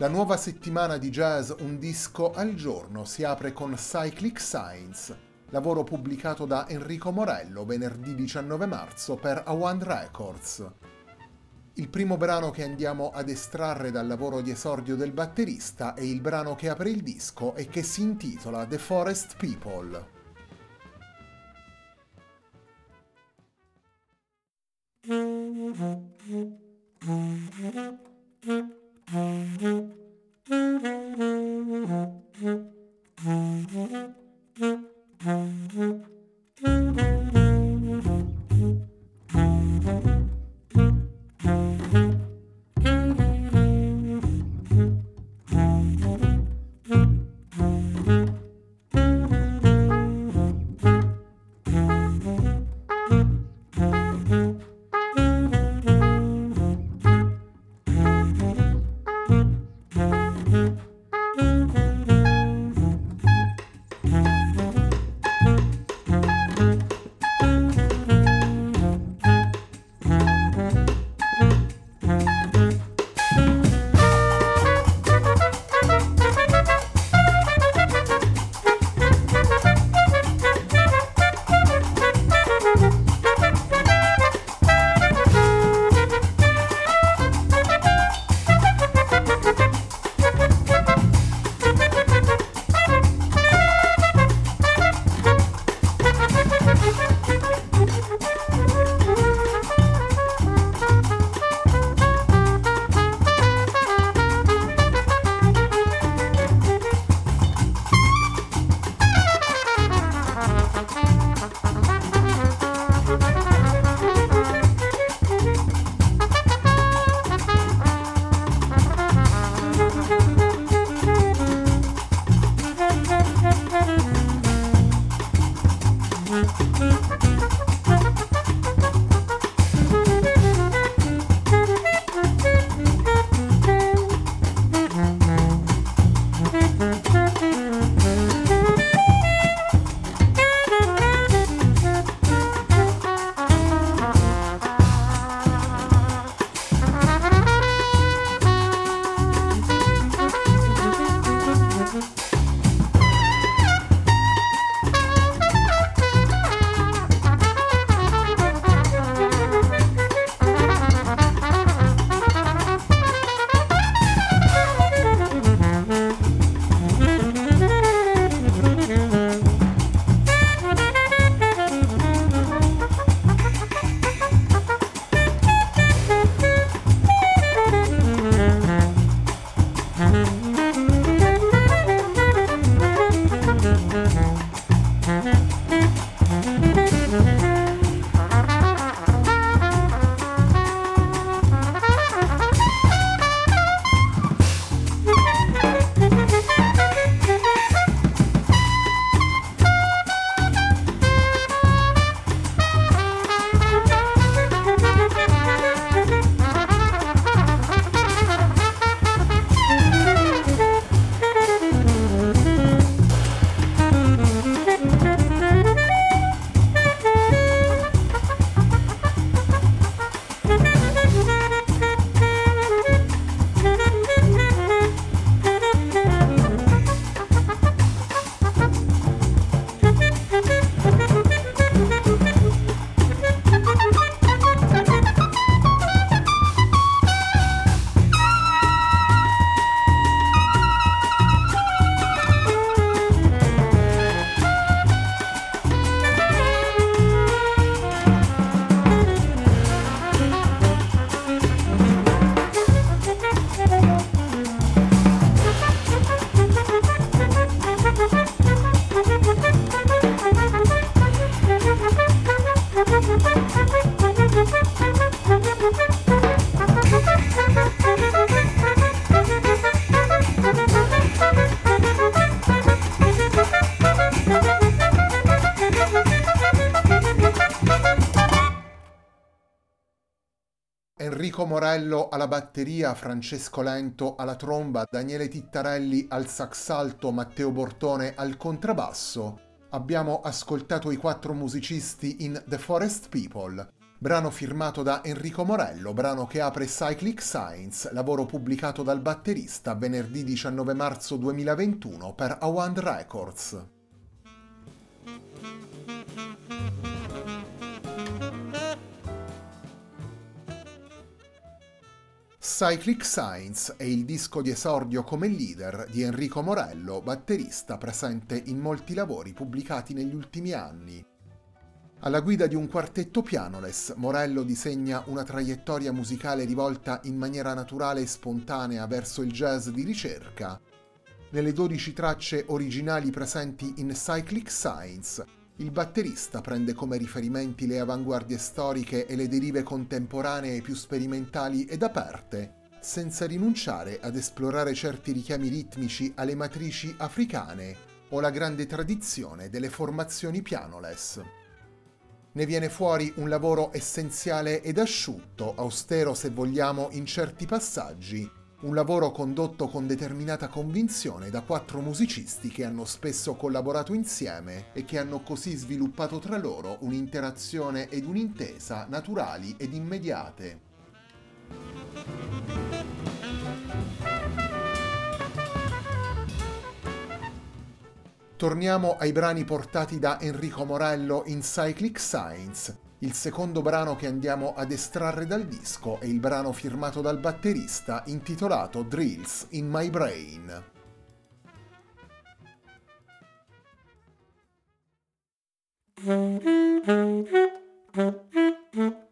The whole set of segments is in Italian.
La nuova settimana di jazz Un disco al giorno si apre con Cyclic Science, lavoro pubblicato da Enrico Morello venerdì 19 marzo per Awand Records. Il primo brano che andiamo ad estrarre dal lavoro di esordio del batterista è il brano che apre il disco e che si intitola The Forest People. Mm-hmm. Mm-hmm. Morello alla batteria, Francesco Lento alla tromba, Daniele Tittarelli al sax alto, Matteo Bortone al contrabbasso. Abbiamo ascoltato i quattro musicisti in The Forest People, brano firmato da Enrico Morello, brano che apre Cyclic Science, lavoro pubblicato dal batterista venerdì 19 marzo 2021 per Awand Records. Cyclic Science è il disco di esordio come leader di Enrico Morello, batterista presente in molti lavori pubblicati negli ultimi anni. Alla guida di un quartetto pianoles, Morello disegna una traiettoria musicale rivolta in maniera naturale e spontanea verso il jazz di ricerca. Nelle 12 tracce originali presenti in Cyclic Science, il batterista prende come riferimenti le avanguardie storiche e le derive contemporanee più sperimentali ed aperte, senza rinunciare ad esplorare certi richiami ritmici alle matrici africane o la grande tradizione delle formazioni pianoless. Ne viene fuori un lavoro essenziale ed asciutto, austero se vogliamo in certi passaggi, un lavoro condotto con determinata convinzione da quattro musicisti che hanno spesso collaborato insieme e che hanno così sviluppato tra loro un'interazione ed un'intesa naturali ed immediate. Torniamo ai brani portati da Enrico Morello in Cyclic Science, il secondo brano che andiamo ad estrarre dal disco è il brano firmato dal batterista intitolato Drills in My Brain. Thank you.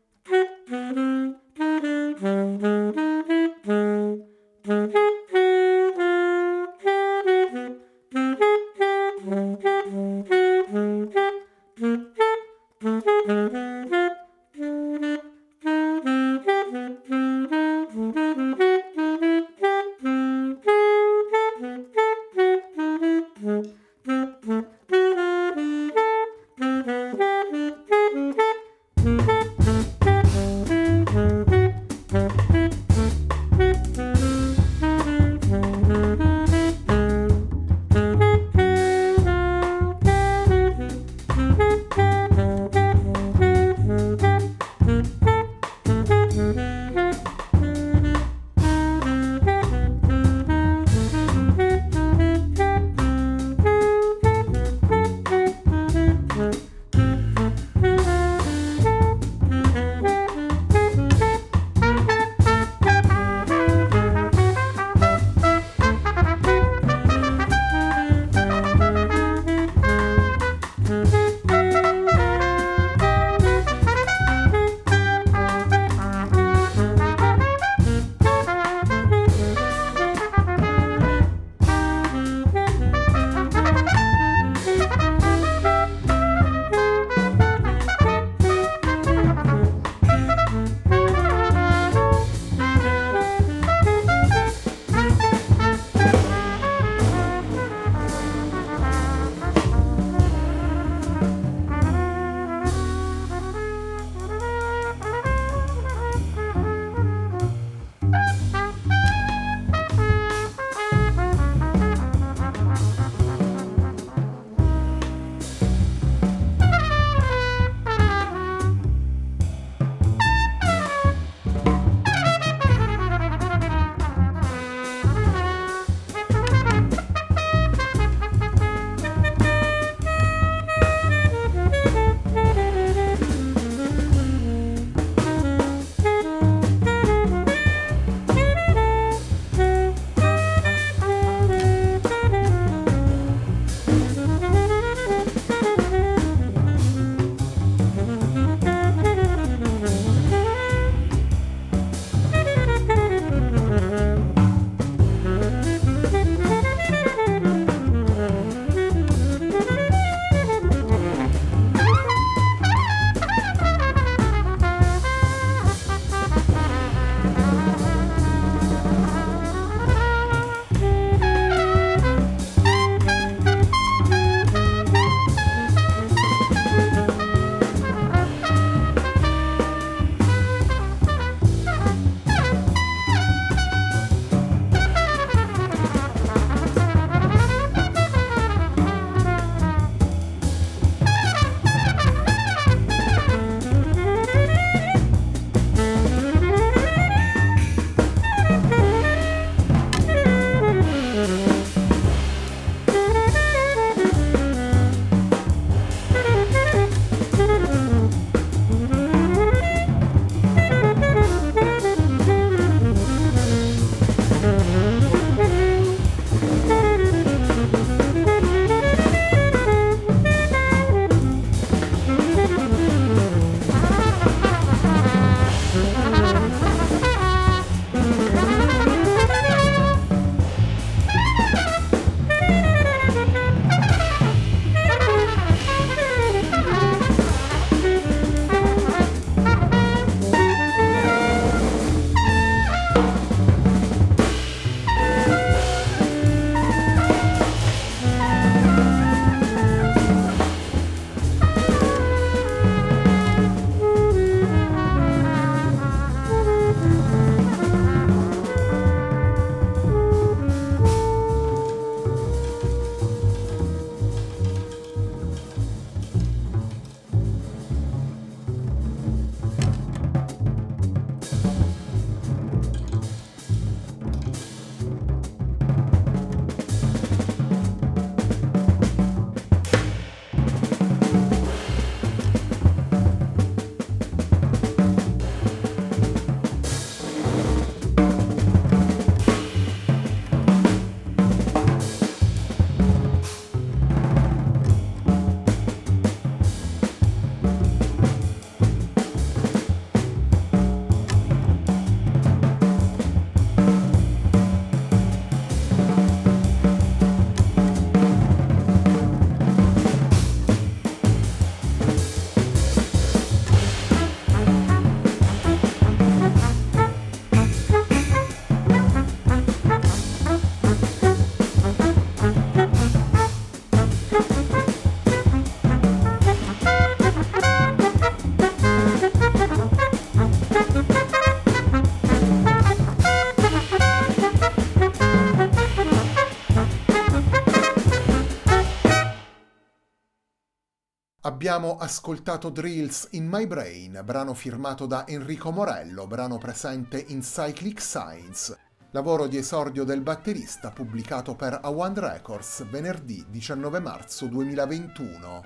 Abbiamo ascoltato Drills in My Brain, brano firmato da Enrico Morello, brano presente in Cyclic Science, lavoro di esordio del batterista pubblicato per A1 Records venerdì 19 marzo 2021.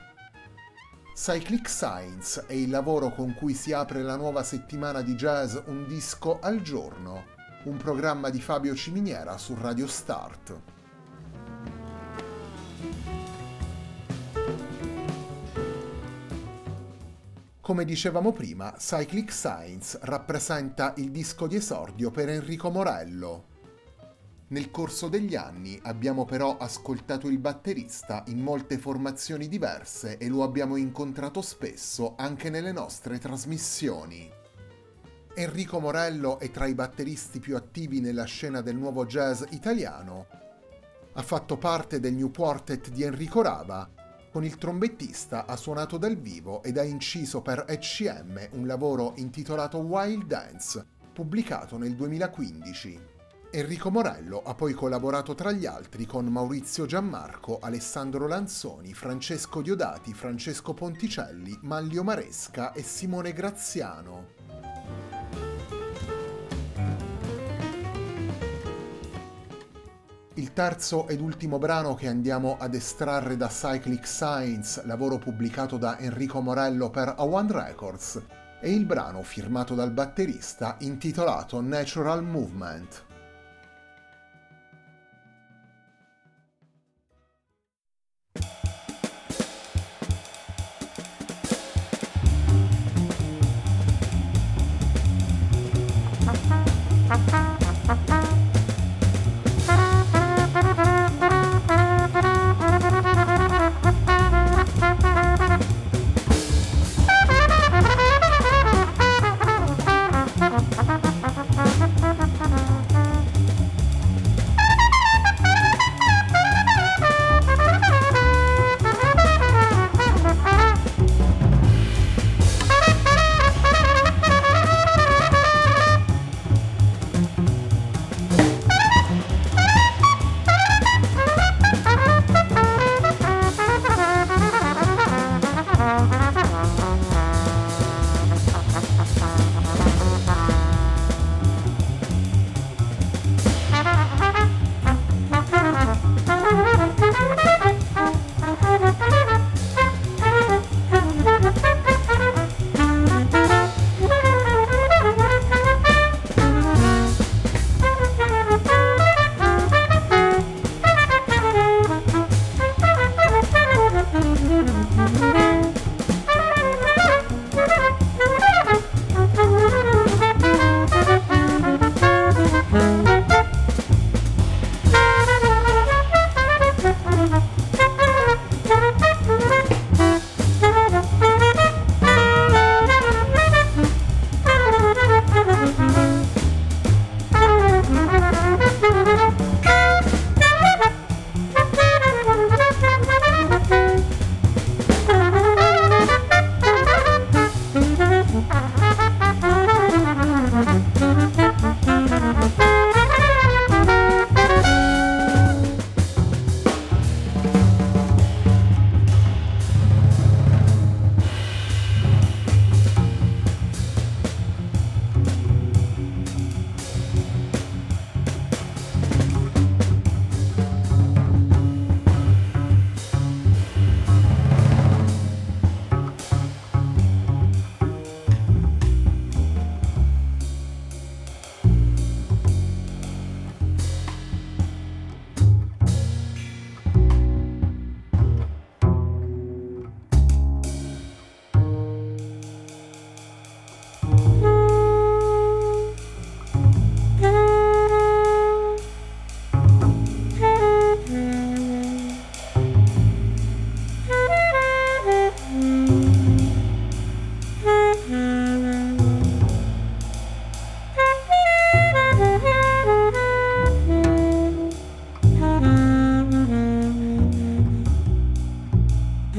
Cyclic Science è il lavoro con cui si apre la nuova settimana di jazz Un disco al giorno, un programma di Fabio Ciminiera su Radio Start. Come dicevamo prima, Cyclic Science rappresenta il disco di esordio per Enrico Morello. Nel corso degli anni abbiamo però ascoltato il batterista in molte formazioni diverse e lo abbiamo incontrato spesso anche nelle nostre trasmissioni. Enrico Morello è tra i batteristi più attivi nella scena del nuovo jazz italiano. Ha fatto parte del New Quartet di Enrico Rava con il trombettista ha suonato dal vivo ed ha inciso per ECM un lavoro intitolato Wild Dance, pubblicato nel 2015. Enrico Morello ha poi collaborato tra gli altri con Maurizio Giammarco, Alessandro Lanzoni, Francesco Diodati, Francesco Ponticelli, Manlio Maresca e Simone Graziano. Il terzo ed ultimo brano che andiamo ad estrarre da Cyclic Science, lavoro pubblicato da Enrico Morello per A1 Records, è il brano firmato dal batterista intitolato Natural Movement.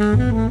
Mm-hmm.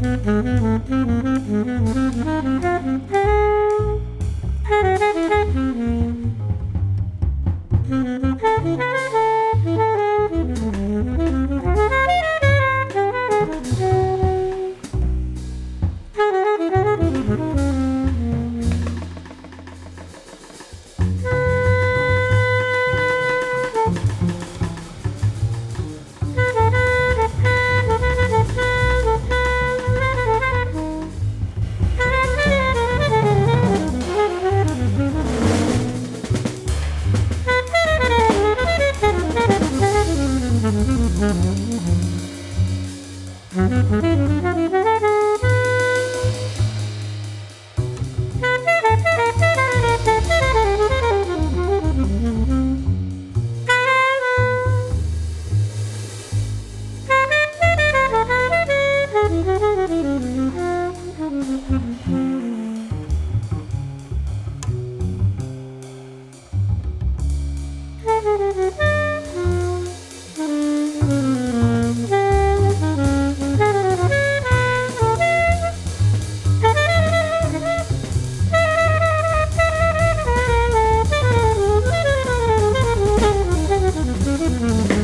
Mm-hmm. Mm-hmm.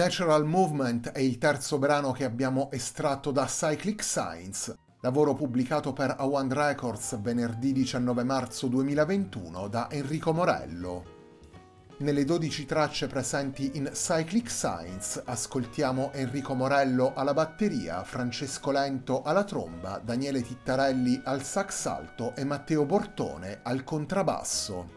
Natural Movement è il terzo brano che abbiamo estratto da Cyclic Science, lavoro pubblicato per A1 Records venerdì 19 marzo 2021 da Enrico Morello. Nelle 12 tracce presenti in Cyclic Science ascoltiamo Enrico Morello alla batteria, Francesco Lento alla tromba, Daniele Tittarelli al sax alto e Matteo Bortone al contrabbasso.